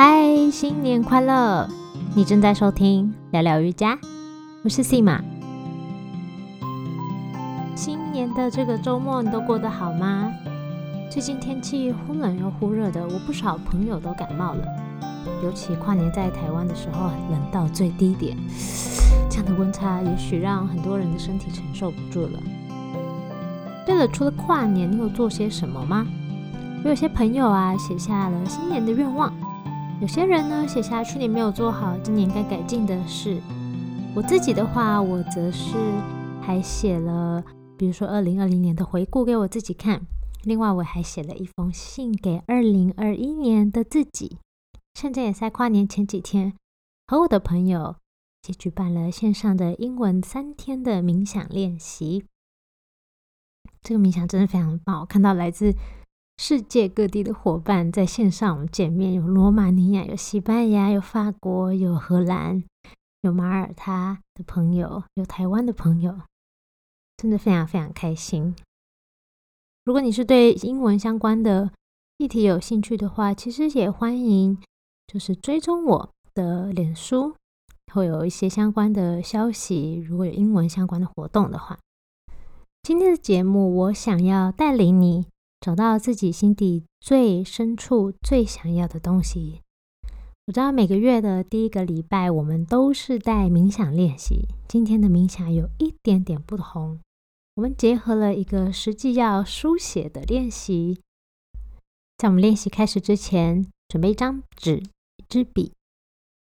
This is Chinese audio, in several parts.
嗨，新年快乐！你正在收听聊聊瑜伽，我是 C 玛。新年的这个周末，你都过得好吗？最近天气忽冷又忽热的，我不少朋友都感冒了。尤其跨年在台湾的时候，冷到最低点，这样的温差也许让很多人的身体承受不住了。对了，除了跨年，你有做些什么吗？我有些朋友啊，写下了新年的愿望；有些人呢，写下去年没有做好，今年该改进的事。我自己的话，我则是还写了，比如说二零二零年的回顾给我自己看。另外，我还写了一封信给二零二一年的自己。趁着也在跨年前几天，和我的朋友一起举办了线上的英文三天的冥想练习。这个冥想真的非常棒，我看到来自世界各地的伙伴在线上见面，有罗马尼亚、有西班牙、有法国、有荷兰、有马耳他的朋友，有台湾的朋友，真的非常非常开心。如果你是对英文相关的议题有兴趣的话，其实也欢迎就是追踪我的脸书，会有一些相关的消息。如果有英文相关的活动的话。今天的节目，我想要带领你找到自己心底最深处最想要的东西。我知道每个月的第一个礼拜，我们都是带冥想练习。今天的冥想有一点点不同，我们结合了一个实际要书写的练习。在我们练习开始之前，准备一张纸、一支笔，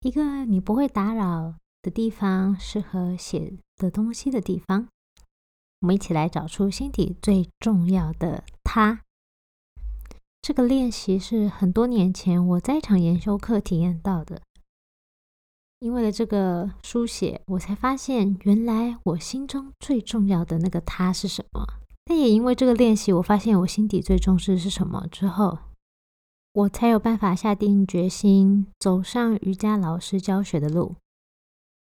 一个你不会打扰的地方，适合写的东西的地方。我们一起来找出心底最重要的他。这个练习是很多年前我在一场研修课体验到的。因为了这个书写，我才发现原来我心中最重要的那个他是什么。但也因为这个练习，我发现我心底最重视是什么之后，我才有办法下定决心走上瑜伽老师教学的路。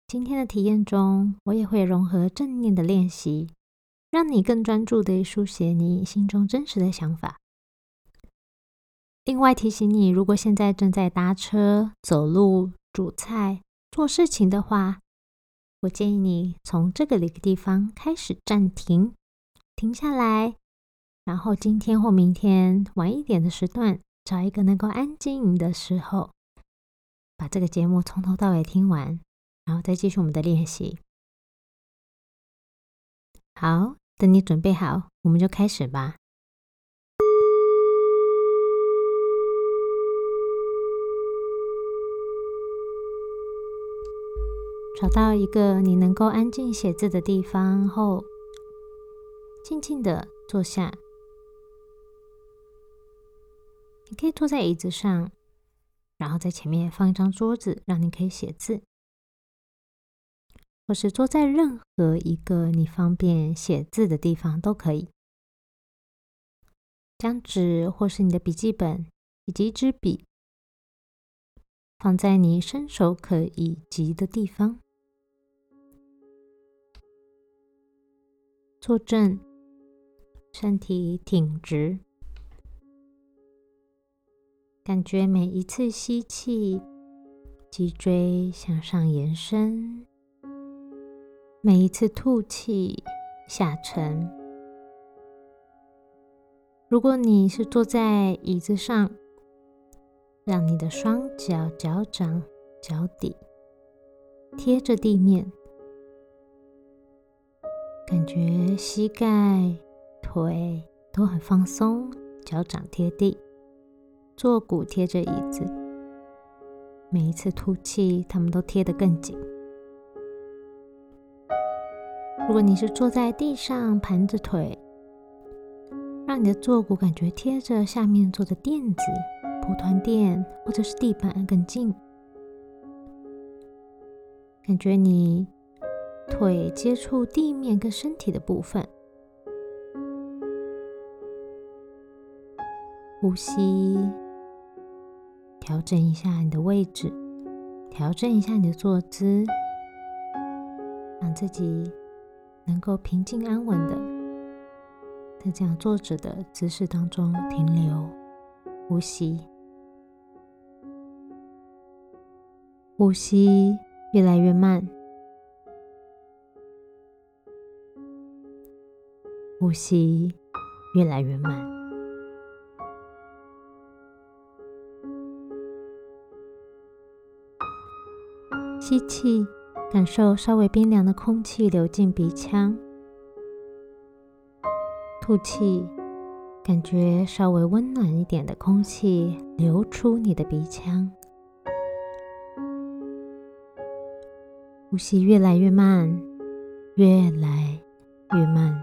今天的体验中，我也会融合正念的练习。让你更专注的书写你心中真实的想法。另外提醒你，如果现在正在搭车、走路、煮菜、做事情的话，我建议你从这个一个地方开始暂停，停下来，然后今天或明天晚一点的时段，找一个能够安静的时候，把这个节目从头到尾听完，然后再继续我们的练习。好。等你准备好，我们就开始吧。找到一个你能够安静写字的地方后，静静的坐下。你可以坐在椅子上，然后在前面放一张桌子，让你可以写字。或是坐在任何一个你方便写字的地方都可以。将纸或是你的笔记本以及一支笔放在你伸手可以及的地方。坐正，身体挺直，感觉每一次吸气，脊椎向上延伸。每一次吐气下沉。如果你是坐在椅子上，让你的双脚脚掌、脚底贴着地面，感觉膝盖、腿都很放松，脚掌贴地，坐骨贴着椅子。每一次吐气，它们都贴得更紧。如果你是坐在地上盘着腿，让你的坐骨感觉贴着下面坐的垫子、蒲团垫或者是地板更近，感觉你腿接触地面跟身体的部分，呼吸，调整一下你的位置，调整一下你的坐姿，让自己。能够平静安稳的在这样坐着的姿势当中停留呼吸。呼吸越来越慢，呼吸越来越慢。吸气，感受稍微冰凉的空气流进鼻腔；吐气，感觉稍微温暖一点的空气流出你的鼻腔。呼吸越来越慢，越来越慢，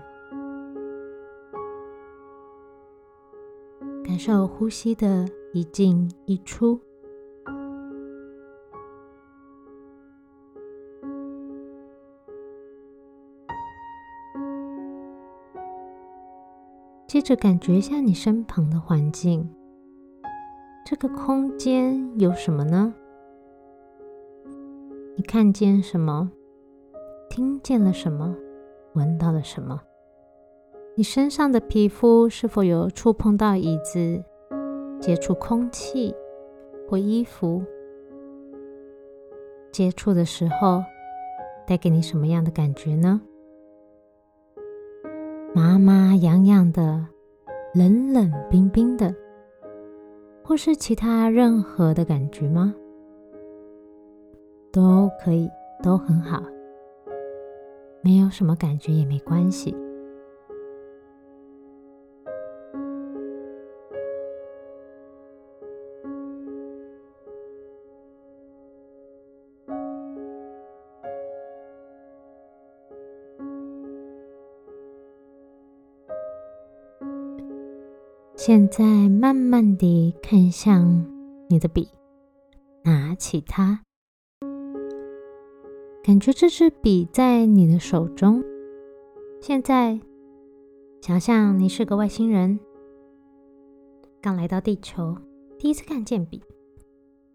感受呼吸的一进一出。接着感觉一下你身旁的环境，这个空间有什么呢？你看见什么？听见了什么？闻到了什么？你身上的皮肤是否有触碰到椅子、接触空气或衣服？接触的时候带给你什么样的感觉呢？麻麻痒痒的、冷冷冰冰的，或是其他任何的感觉吗？都可以，都很好，没有什么感觉也没关系。现在慢慢地看向你的笔，拿起它。感觉这支笔在你的手中。现在，想象你是个外星人，刚来到地球，第一次看见笔，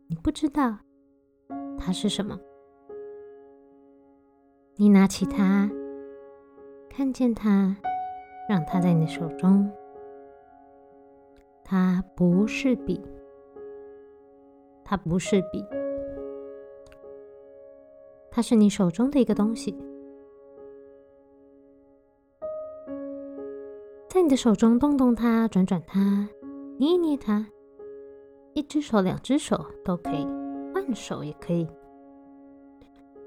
你不知道它是什么。你拿起它，看见它，让它在你手中。它不是笔，它不是笔。它是你手中的一个东西，在你的手中动动它，转转它，捏一捏它，一只手、两只手都可以，换手也可以，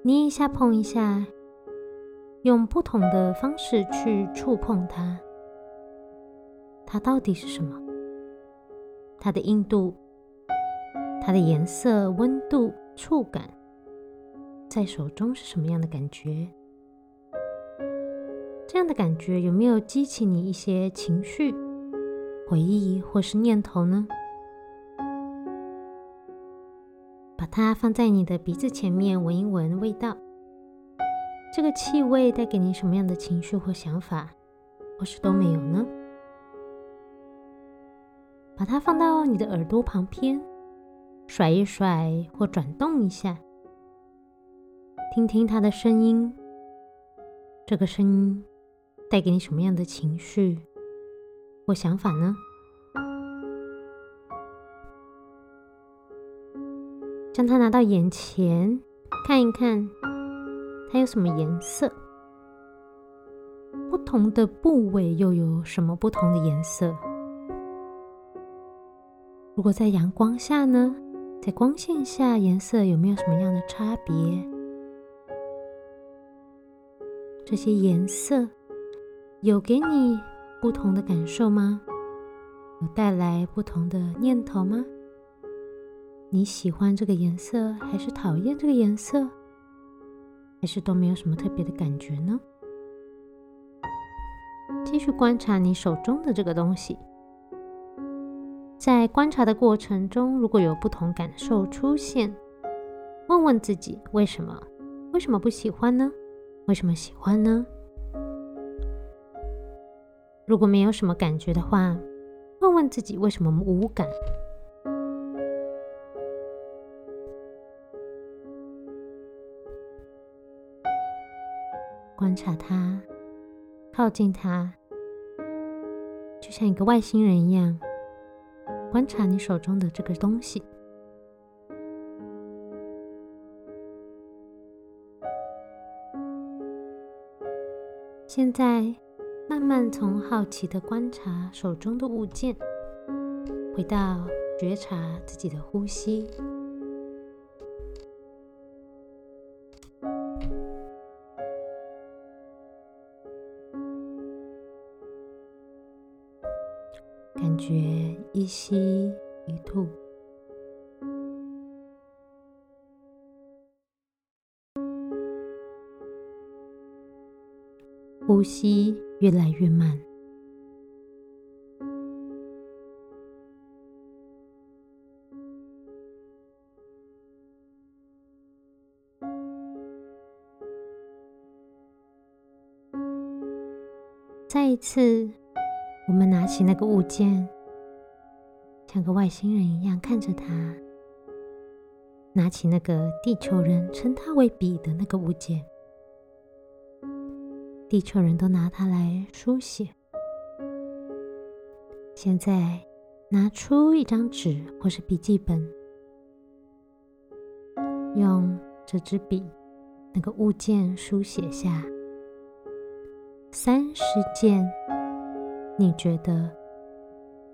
捏一下、碰一下，用不同的方式去触碰它。它到底是什么？它的硬度、它的颜色、温度、触感。在手中是什么样的感觉？这样的感觉有没有激起你一些情绪、回忆或是念头呢？把它放在你的鼻子前面闻一闻味道，这个气味带给你什么样的情绪或想法，或是都没有呢？把它放到你的耳朵旁边，甩一甩或转动一下。听听它的声音，这个声音带给你什么样的情绪或想法呢？将它拿到眼前看一看，它有什么颜色？不同的部位又有什么不同的颜色？如果在阳光下呢？在光线下，颜色有没有什么样的差别？这些颜色有给你不同的感受吗？有带来不同的念头吗？你喜欢这个颜色，还是讨厌这个颜色，还是都没有什么特别的感觉呢？继续观察你手中的这个东西，在观察的过程中，如果有不同感受出现，问问自己为什么？为什么不喜欢呢？为什么喜欢呢？如果没有什么感觉的话，问问自己为什么无感。观察它，靠近它，就像一个外星人一样，观察你手中的这个东西。现在慢慢从好奇的观察手中的物件回到觉察自己的呼吸。吸一吐。呼吸越来越慢。再一次，我们拿起那个物件，像个外星人一样看着他。拿起那个地球人称它为笔的那个物件。地球人都拿它来书写。现在拿出一张纸或是笔记本，用这支笔那个物件书写下三十件你觉得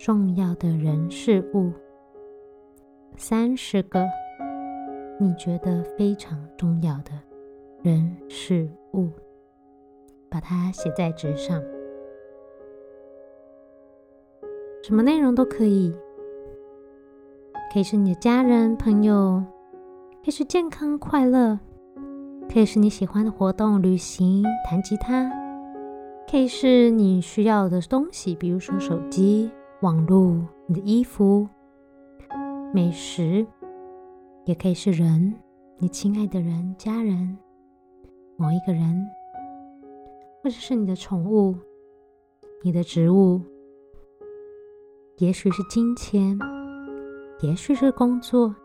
重要的人事物，三十个你觉得非常重要的人事物。把它写在纸上，什么内容都可以，可以是你的家人、朋友，可以是健康快乐，可以是你喜欢的活动、旅行、弹吉他，可以是你需要的东西，比如说手机、网络、你的衣服、美食，也可以是人，你亲爱的人、家人，某一个人。或者是你的宠物、你的植物，也许是金钱，也许是工作，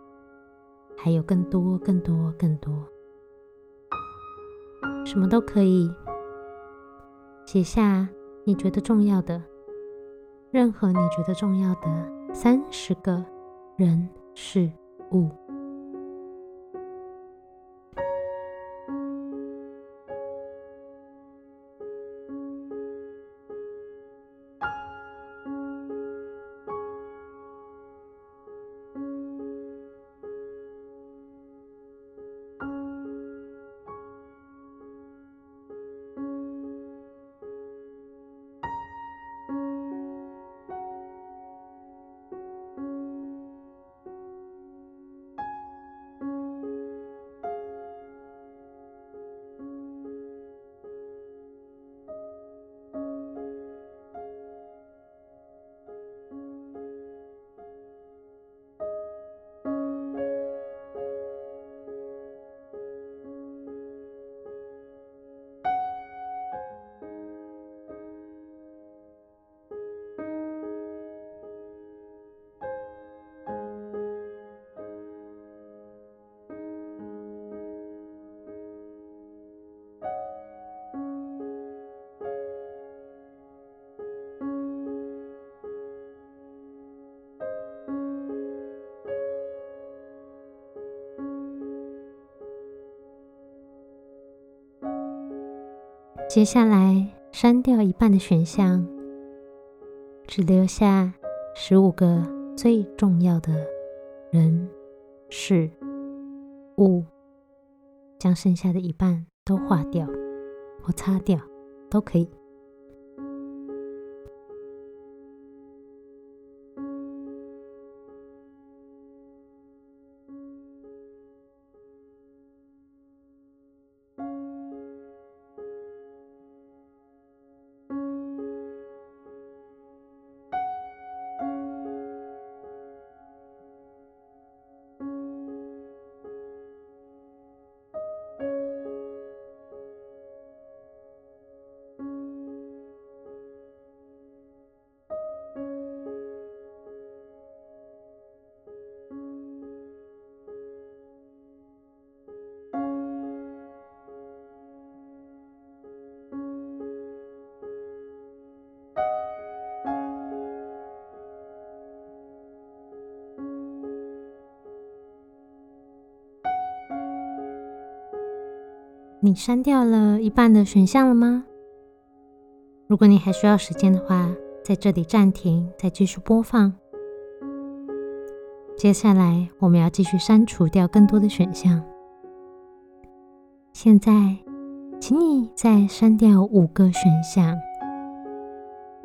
还有更多、更多、更多，什么都可以写下你觉得重要的，任何你觉得重要的三十个人事物。接下来删掉一半的选项，只留下十五个最重要的人、事、物，将剩下的一半都划掉或擦掉，都可以。你删掉了一半的选项了吗？如果你还需要时间的话，在这里暂停，再继续播放。接下来，我们要继续删除掉更多的选项。现在，请你再删掉五个选项，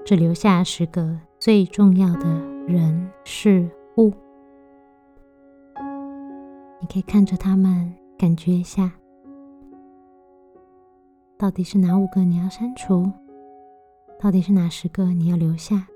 只留下十个最重要的人事物。你可以看着他们，感觉一下，到底是哪五个你要删除？到底是哪十个你要留下？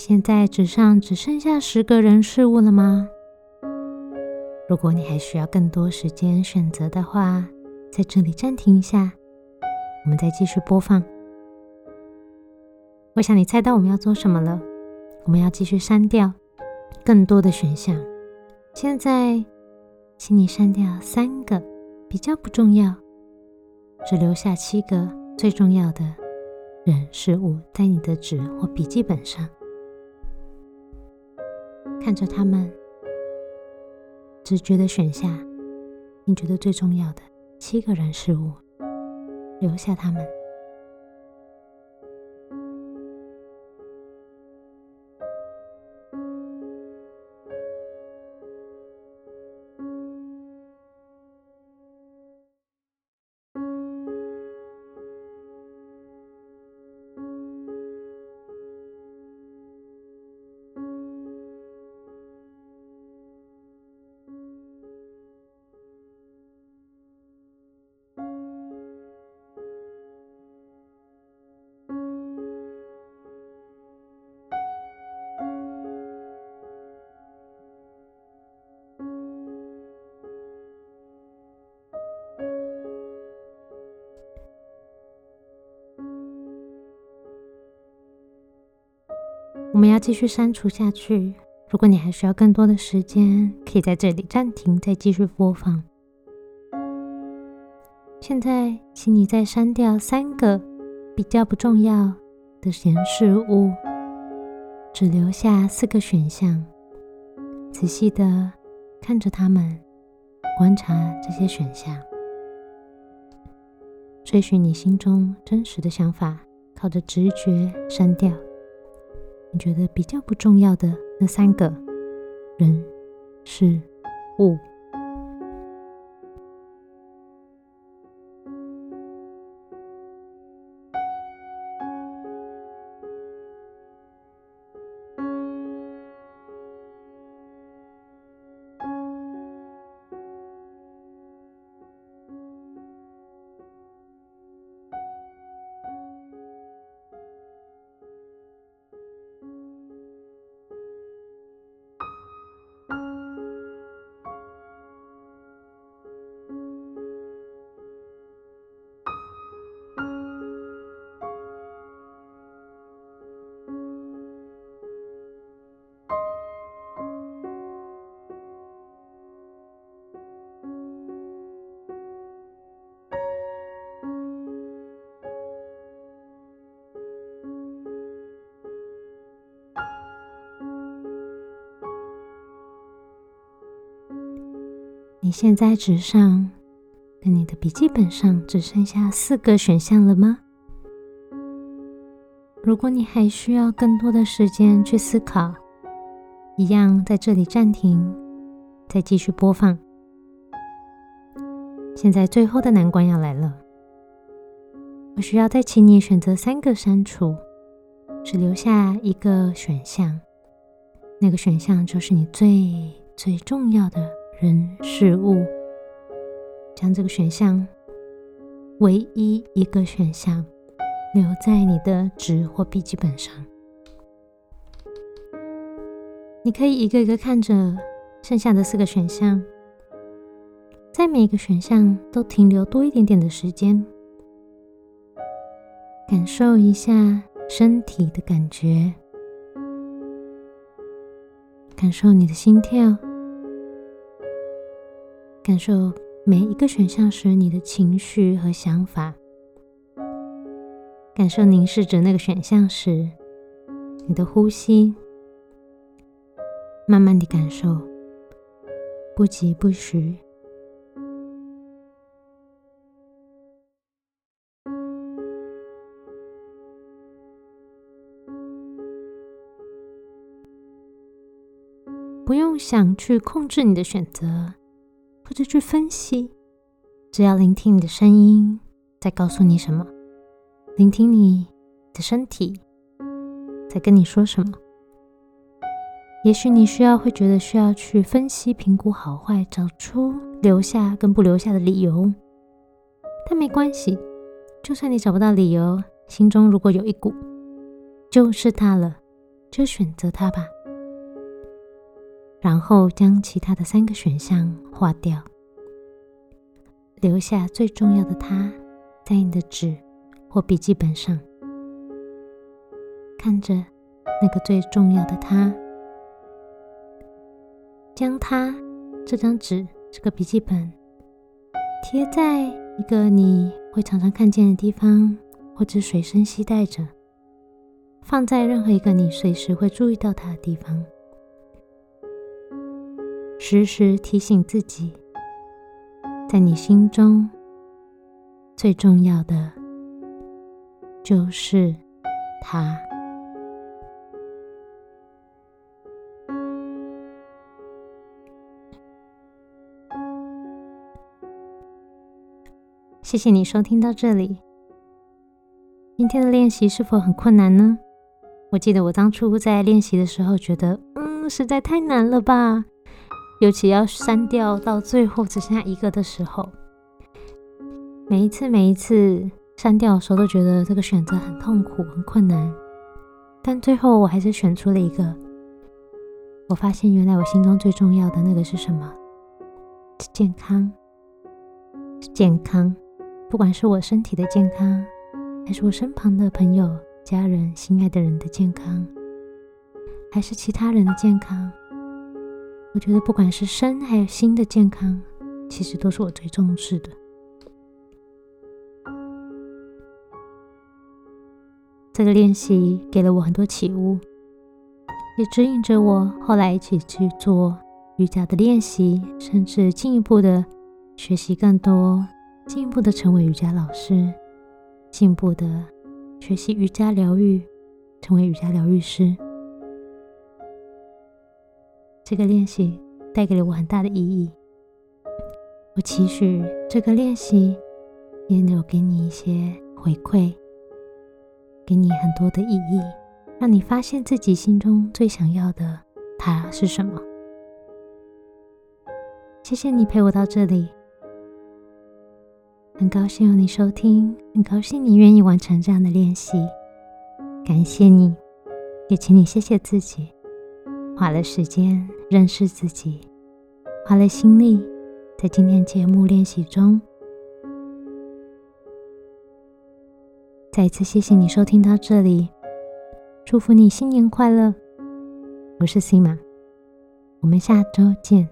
现在纸上只剩下十个人事物了吗？如果你还需要更多时间选择的话，在这里暂停一下，我们再继续播放。我想你猜到我们要做什么了？我们要继续删掉更多的选项。现在，请你删掉三个比较不重要，只留下七个最重要的人事物在你的纸或笔记本上。看着他们，直觉的选下你觉得最重要的七个人事物，留下他们。我们要继续删除下去。如果你还需要更多的时间，可以在这里暂停，再继续播放。现在，请你再删掉三个比较不重要的人事物，只留下四个选项。仔细的看着他们，观察这些选项，追寻你心中真实的想法，靠着直觉删掉。你觉得比较不重要的那三个人、事、物。你现在纸上跟你的笔记本上只剩下四个选项了吗？如果你还需要更多的时间去思考，一样在这里暂停，再继续播放。现在最后的难关要来了，我需要再请你选择三个删除，只留下一个选项。那个选项就是你最最重要的人事物。将这个选项，唯一一个选项，留在你的纸或笔记本上。你可以一个一个看着剩下的四个选项，在每一个选项都停留多一点点的时间，感受一下身体的感觉，感受你的心跳，感受每一个选项时你的情绪和想法，感受凝视着那个选项时你的呼吸。慢慢的感受，不急不徐，不用想去控制你的选择，或者去分析，只要聆听你的声音在告诉你什么，聆听你的身体在跟你说什么。也许你需要会觉得需要去分析、评估好坏，找出留下跟不留下的理由，但没关系。就算你找不到理由，心中如果有一股，就是它了，就选择它吧。然后将其他的三个选项划掉，留下最重要的它，在你的纸或笔记本上，看着那个最重要的它。将它这张纸、这个笔记本贴在一个你会常常看见的地方，或者随身携带着，放在任何一个你随时会注意到它的地方，时时提醒自己，在你心中最重要的就是他。谢谢你收听到这里。今天的练习是否很困难呢？我记得我当初在练习的时候，觉得嗯，实在太难了吧。尤其要删掉到最后只剩下一个的时候，每一次每一次删掉的时候，都觉得这个选择很痛苦、很困难。但最后我还是选出了一个。我发现原来我心中最重要的那个是什么？是健康，是健康。不管是我身体的健康，还是我身旁的朋友、家人、心爱的人的健康，还是其他人的健康，我觉得不管是身还有心的健康，其实都是我最重视的。这个练习给了我很多启悟，也指引着我后来一起去做瑜伽的练习，甚至进一步的学习更多。进一步的成为瑜伽老师，进一步的学习瑜伽疗愈，成为瑜伽疗愈师。这个练习带给了我很大的意义。我期许这个练习也有给你一些回馈，给你很多的意义，让你发现自己心中最想要的它是什么。谢谢你陪我到这里。很高兴有你收听，很高兴你愿意完成这样的练习，感谢你，也请你谢谢自己，花了时间认识自己，花了心力在今天节目练习中。再一次谢谢你收听到这里，祝福你新年快乐！我是 Sima，我们下周见。